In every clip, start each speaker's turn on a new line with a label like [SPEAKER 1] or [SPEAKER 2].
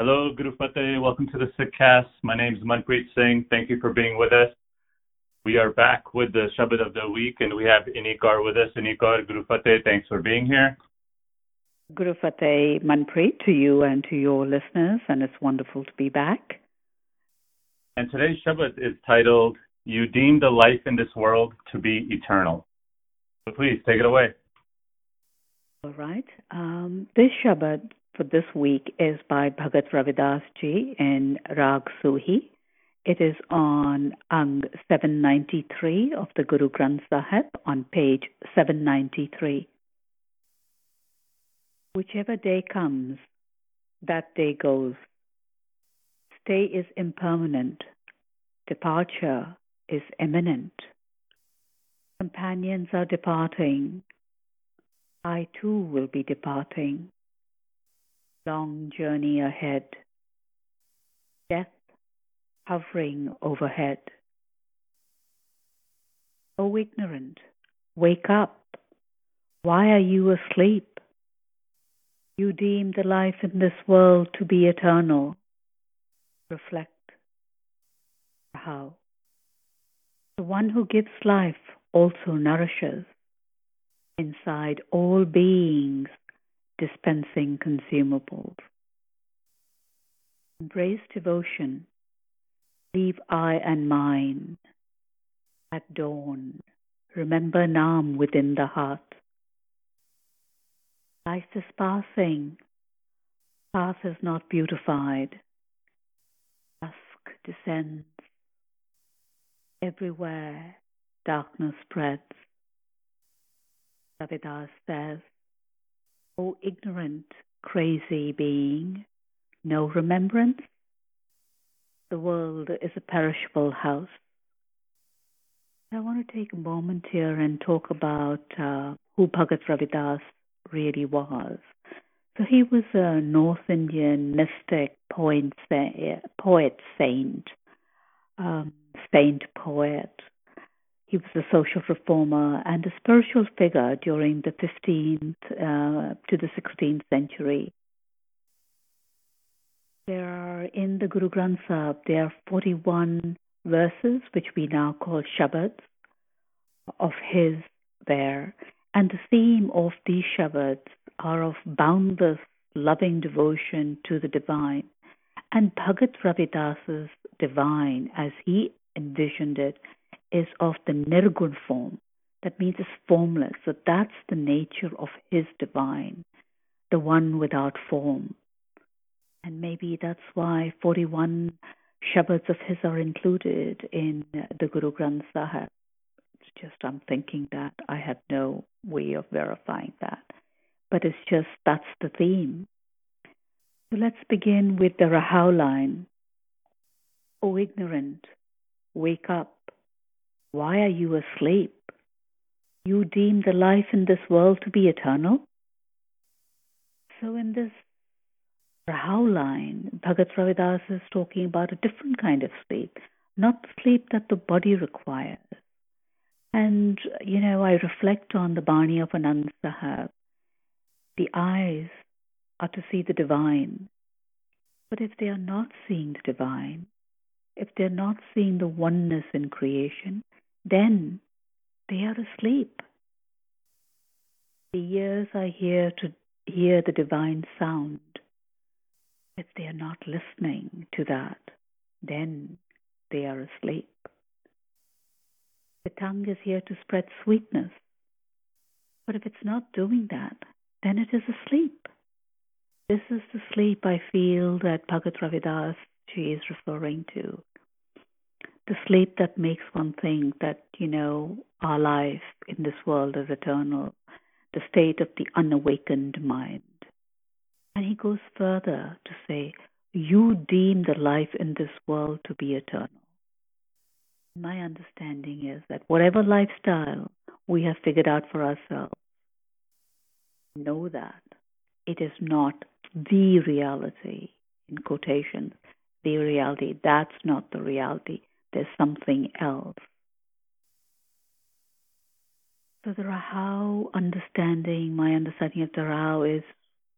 [SPEAKER 1] Hello, Guru Fateh. Welcome to the Sikhcast. My name is Manpreet Singh. Thank you for being with us. We are back with the Shabad of the week, and we have Inni Kaur with us. Inni Kaur, Guru Fateh, thanks for being here.
[SPEAKER 2] Guru Fateh Manpreet to you and to your listeners, and it's wonderful to be back.
[SPEAKER 1] And today's Shabad is titled, You Deem the Life in This World to Be Eternal. So please take it away.
[SPEAKER 2] All right. Um, this Shabad for this week is by Bhagat Ravidas ji in Rag Suhi. It is on Ang 793 of the Guru Granth Sahib on page 793. Whichever day comes, that day goes. Stay is impermanent. Departure is imminent. Companions are departing. I too will be departing. Long journey ahead. Death hovering overhead. O ignorant, wake up. Why are you asleep? You deem the life in this world to be eternal. Reflect how. The one who gives life also nourishes inside all beings, dispensing consumables. Embrace devotion. Leave I and mine. At dawn, remember Nam within the heart. Life is passing. Path is not beautified. Dusk descends. Everywhere darkness spreads. Ravidas says, O ignorant, crazy being, no remembrance? The world is a perishable house. I want to take a moment here and talk about uh, who Bhagat Ravidas really was. So he was a North Indian mystic, poet, saint, um, saint poet. He was a social reformer and a spiritual figure during the 15th uh, to the 16th century. There are in the Guru Granth Sahib, there are 41 verses, which we now call Shabads, of his there. And the theme of these Shabads are of boundless loving devotion to the divine. And Bhagat Ravidas's divine, as he envisioned it, is of the Nirgun form. That means it's formless. So that's the nature of his divine, the one without form. And maybe that's why 41 Shabads of his are included in the Guru Granth Sahib It's just I'm thinking that. I have no way of verifying that. But it's just that's the theme. So let's begin with the Rahau line. O ignorant, wake up. Why are you asleep? You deem the life in this world to be eternal? So in this Rahau line, Bhagat Ravidas is talking about a different kind of sleep, not the sleep that the body requires, and, you know, I reflect on the Bani of Anand Sahib. The eyes are to see the divine. But if they are not seeing the divine, if they're not seeing the oneness in creation, then they are asleep. The ears are here to hear the divine sound. If they are not listening to that, then they are asleep. The tongue is here to spread sweetness. But if it's not doing that, then it is asleep. This is the sleep I feel that Bhagat Ravidas ji is referring to. The sleep that makes one think that, you know, our life in this world is eternal, the state of the unawakened mind. And he goes further to say, You deem the life in this world to be eternal. My understanding is that whatever lifestyle we have figured out for ourselves, know that it is not the reality, in quotations, the reality. That's not the reality. There's something else. So the Rahau understanding, my understanding of the Rahau is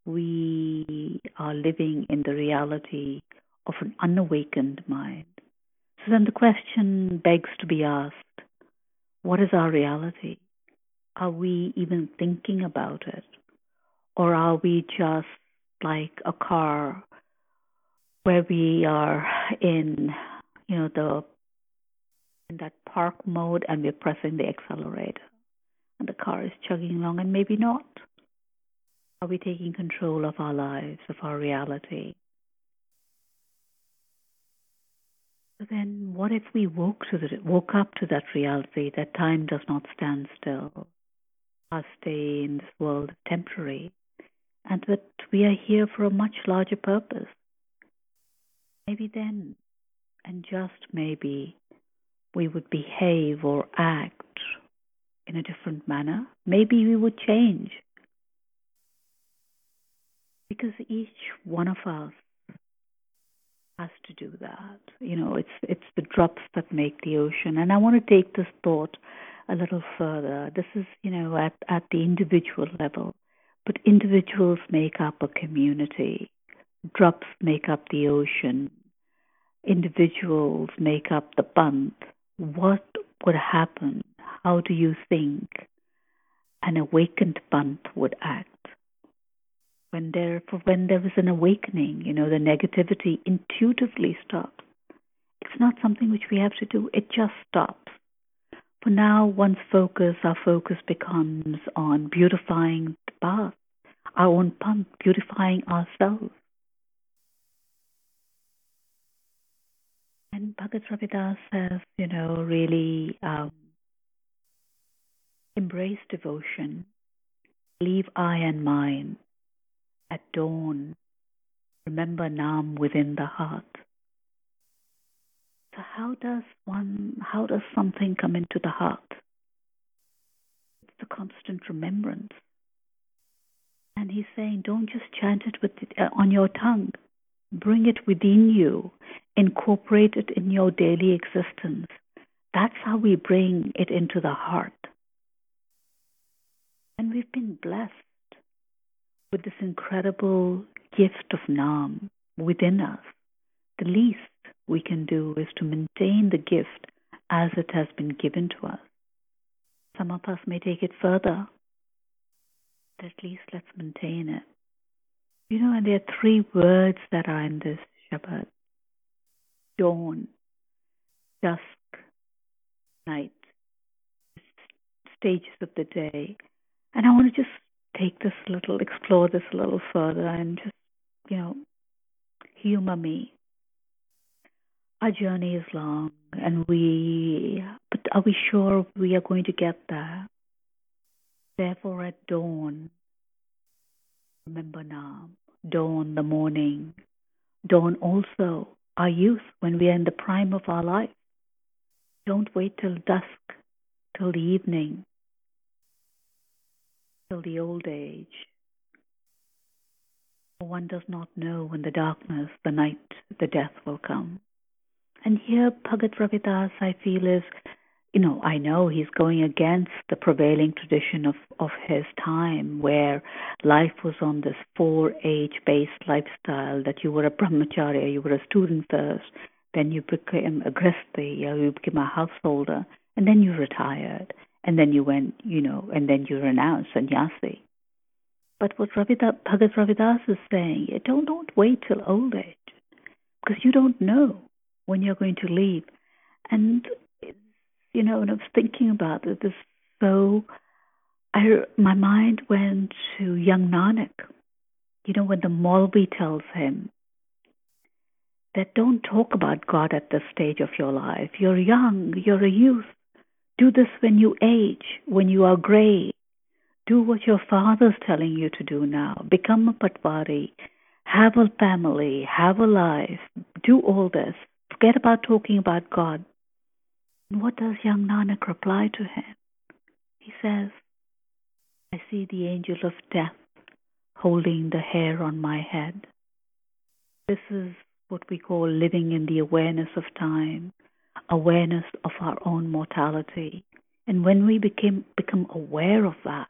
[SPEAKER 2] we are living in the reality of an unawakened mind. So then the question begs to be asked what is our reality? Are we even thinking about it? Or are we just like a car where we are in, you know, the in that park mode and we're pressing the accelerator and the car is chugging along and maybe not? Are we taking control of our lives, of our reality? So then what if we woke to the, woke up to that reality that time does not stand still? Our stay in this world is temporary, and that we are here for a much larger purpose. Maybe then, and just maybe, we would behave or act in a different manner. Maybe we would change. Because each one of us has to do that. You know, it's it's the drops that make the ocean. And I want to take this thought a little further. This is, you know, at, at the individual level. But individuals make up a community. Drops make up the ocean. Individuals make up the Panth. What would happen? How do you think an awakened Panth would act? when there when there is an awakening, you know, the negativity intuitively stops. It's not something which we have to do, it just stops. For now, one's focus, our focus becomes on beautifying the path, our own path, beautifying ourselves. Bhagat Ravidas says, you know, really um, embrace devotion, leave I and mine, at dawn, remember Nam within the heart. So how does one, how does something come into the heart? It's the constant remembrance. And he's saying, don't just chant it with it, uh, on your tongue. Bring it within you. Incorporate it in your daily existence. That's how we bring it into the heart. And we've been blessed with this incredible gift of Nam within us, the least we can do is to maintain the gift as it has been given to us. Some of us may take it further, but at least let's maintain it. You know, and there are three words that are in this Shabad dawn, dusk, night, stages of the day. And I want to just take this a little, explore this a little further, and just, you know, humor me. Our journey is long, and we, but are we sure we are going to get there? Therefore, at dawn, remember Nam, dawn, the morning, dawn also, our youth, when we are in the prime of our life. Don't wait till dusk, till the evening, till the old age. One does not know when the darkness, the night, the death will come. And here Bhagat Ravidas, I feel, is, you know, I know he's going against the prevailing tradition of, of his time where life was on this four age based lifestyle that you were a brahmacharya, you were a student first, then you became a grihastha, you became a householder, and then you retired and then you went, you know, and then you renounced sannyasi. But what Ravidas, Bhagat Ravidas is saying, don't don't wait till old age, because you don't know when you're going to leave. And you know, and I was thinking about it, this so I my mind went to young Nanak. You know, when the Maulvi tells him that don't talk about God at this stage of your life. You're young, you're a youth. Do this when you age, when you are gray. Do what your father's telling you to do now. Become a patwari. Have a family. Have a life. Do all this. Forget about talking about God. What does young Nanak reply to him? He says, I see the angel of death holding the hair on my head. This is what we call living in the awareness of time awareness of our own mortality. And when we became, become aware of that,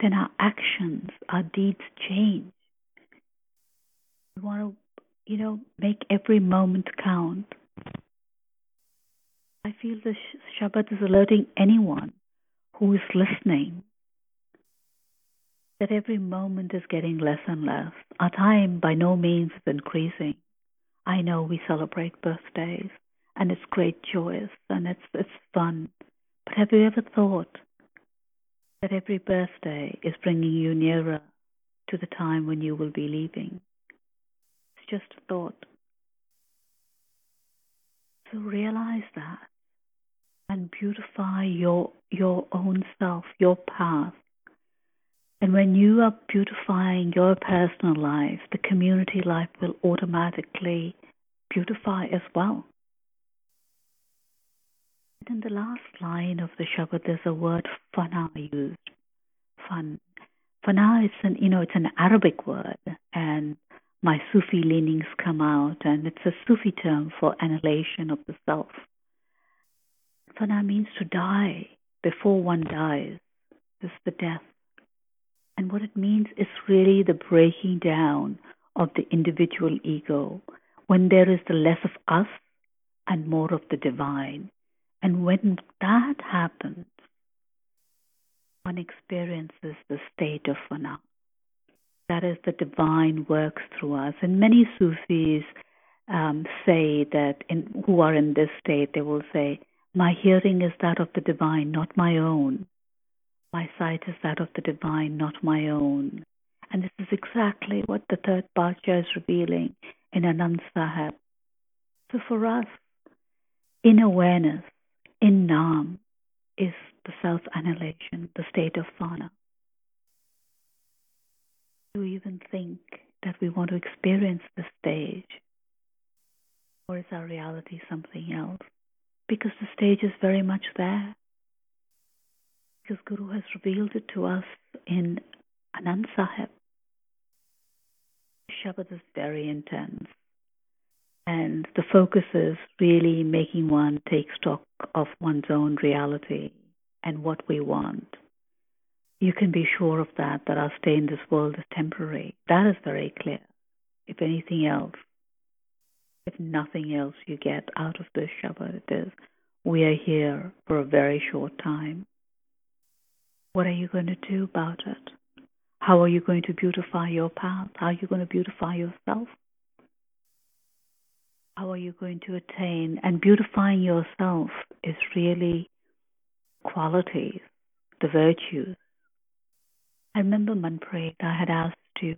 [SPEAKER 2] then our actions, our deeds change. We want to, you know, make every moment count. Feel the Shabad is alerting anyone who is listening that every moment is getting less and less. Our time by no means is increasing. I know we celebrate birthdays and it's great joyous and it's it's fun. But have you ever thought that every birthday is bringing you nearer to the time when you will be leaving? It's just a thought. So realize that beautify your your own self, your path. And when you are beautifying your personal life, the community life will automatically beautify as well. And in the last line of the Shabad, there's a word fana used. Fun. Fana is an you know it's an Arabic word, and my Sufi leanings come out, and it's a Sufi term for annihilation of the self. Fana means to die before one dies. This is the death. And what it means is really the breaking down of the individual ego when there is the less of us and more of the divine. And when that happens, one experiences the state of fana. That is, the divine works through us. And many Sufis um, say that in, who are in this state, they will say, My hearing is that of the divine, not my own. My sight is that of the divine, not my own. And this is exactly what the third Patshah is revealing in Anand Sahib. So for us, in awareness, in Nam, is the self annihilation, the state of fana. Do we even think that we want to experience this stage? Or is our reality something else? Because the stage is very much there. Because Guru has revealed it to us in Anand Sahib. Shabad is very intense. And the focus is really making one take stock of one's own reality and what we want. You can be sure of that, that our stay in this world is temporary. That is very clear. If anything else, if nothing else you get out of this Shabad, it is we are here for a very short time. What are you going to do about it? How are you going to beautify your path? How are you going to beautify yourself? How are you going to attain? And beautifying yourself is really qualities, the virtues. I remember Manpreet, I had asked you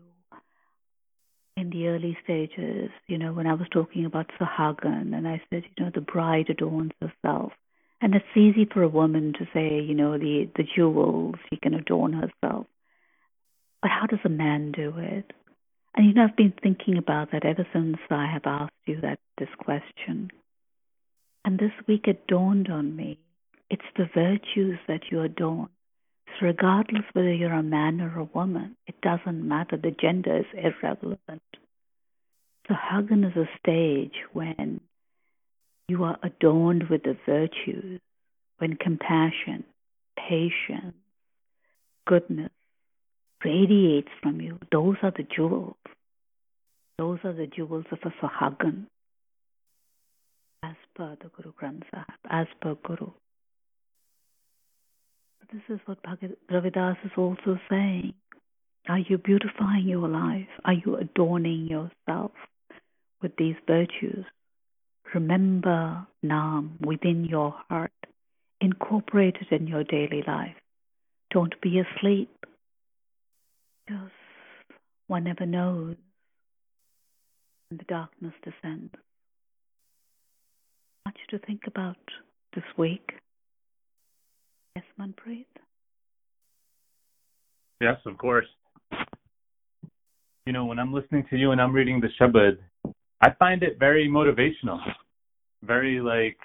[SPEAKER 2] in the early stages, you know, when I was talking about Suhagan, and I said, you know, the bride adorns herself. And it's easy for a woman to say, you know, the, the jewels, she can adorn herself. But how does a man do it? And you know, I've been thinking about that ever since I have asked you that this question. And this week it dawned on me. It's the virtues that you adorn. Regardless whether you're a man or a woman, it doesn't matter. The gender is irrelevant. Suhagan is a stage when you are adorned with the virtues, when compassion, patience, goodness, radiates from you. Those are the jewels. Those are the jewels of a Suhagan. As per the Guru Granth Sahib, as per Guru. This is what Bhagat Ravidas is also saying. Are you beautifying your life? Are you adorning yourself with these virtues? Remember Nam within your heart. Incorporate it in your daily life. Don't be asleep. Because one never knows when the darkness descends. Much to think about this week. Yes, Manpreet?
[SPEAKER 1] Yes, of course. You know, when I'm listening to you and I'm reading the Shabad, I find it very motivational. Very like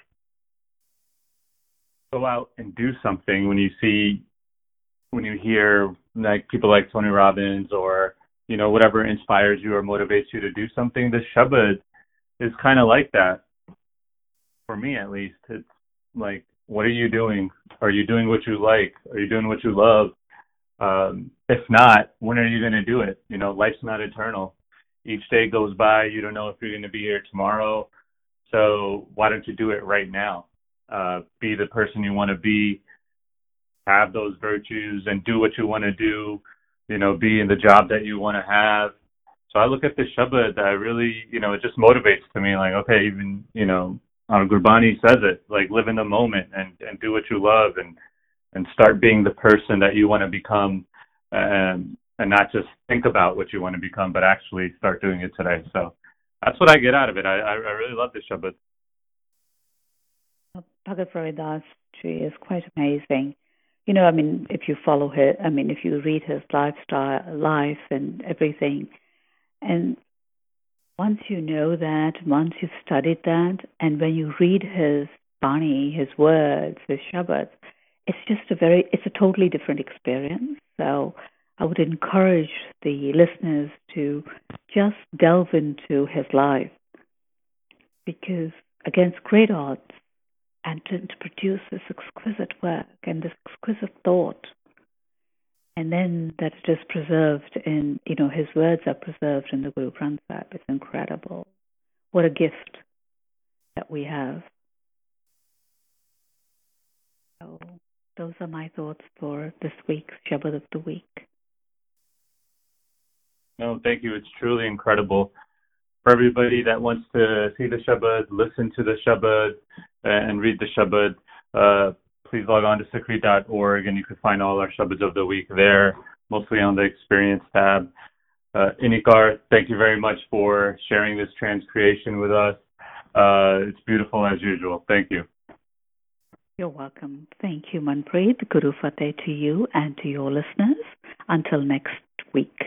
[SPEAKER 1] go out and do something when you see when you hear like people like Tony Robbins or you know whatever inspires you or motivates you to do something. The Shabad is kind of like that for me at least. It's like what are you doing? Are you doing what you like? Are you doing what you love? Um, if not, when are you going to do it? You know, life's not eternal. each day goes by, you don't know if you're going to be here tomorrow. So why don't you do it right now? Uh, be the person you want to be, have those virtues, and do what you want to do. You know, be in the job that you want to have. So I look at the Shabad that I really, you know, it just motivates to me. Like, okay, even you know, our Gurbani says it, like live in the moment and and do what you love and and start being the person that you want to become and and not just think about what you want to become, but actually start doing it today. So that's what I get out of it. I I, really love this Shabad.
[SPEAKER 2] Bhagat Ravidas tree is quite amazing. You know, I mean, if you follow his, I mean, if you read his lifestyle, life, and everything, and once you know that, once you've studied that, and when you read his Bani, his words, his Shabad, it's just a very, it's a totally different experience. So I would encourage the listeners to just delve into his life because against great odds and to, to produce this exquisite work and this exquisite thought and then that's is preserved in you know his words are preserved in the Guru Granth Sahib. It's incredible. What a gift that we have. So those are my thoughts for this week's Shabad of the Week.
[SPEAKER 1] No, thank you. It's truly incredible. For everybody that wants to see the Shabad, listen to the Shabad, and read the Shabad, uh, please log on to sikhri.org and you can find all our Shabads of the week there, mostly on the experience tab. Uh, Inni Kaur, thank you very much for sharing this transcreation with us. Uh, it's beautiful as usual. Thank you.
[SPEAKER 2] You're welcome. Thank you, Manpreet. Guru Fateh to you and to your listeners. Until next week.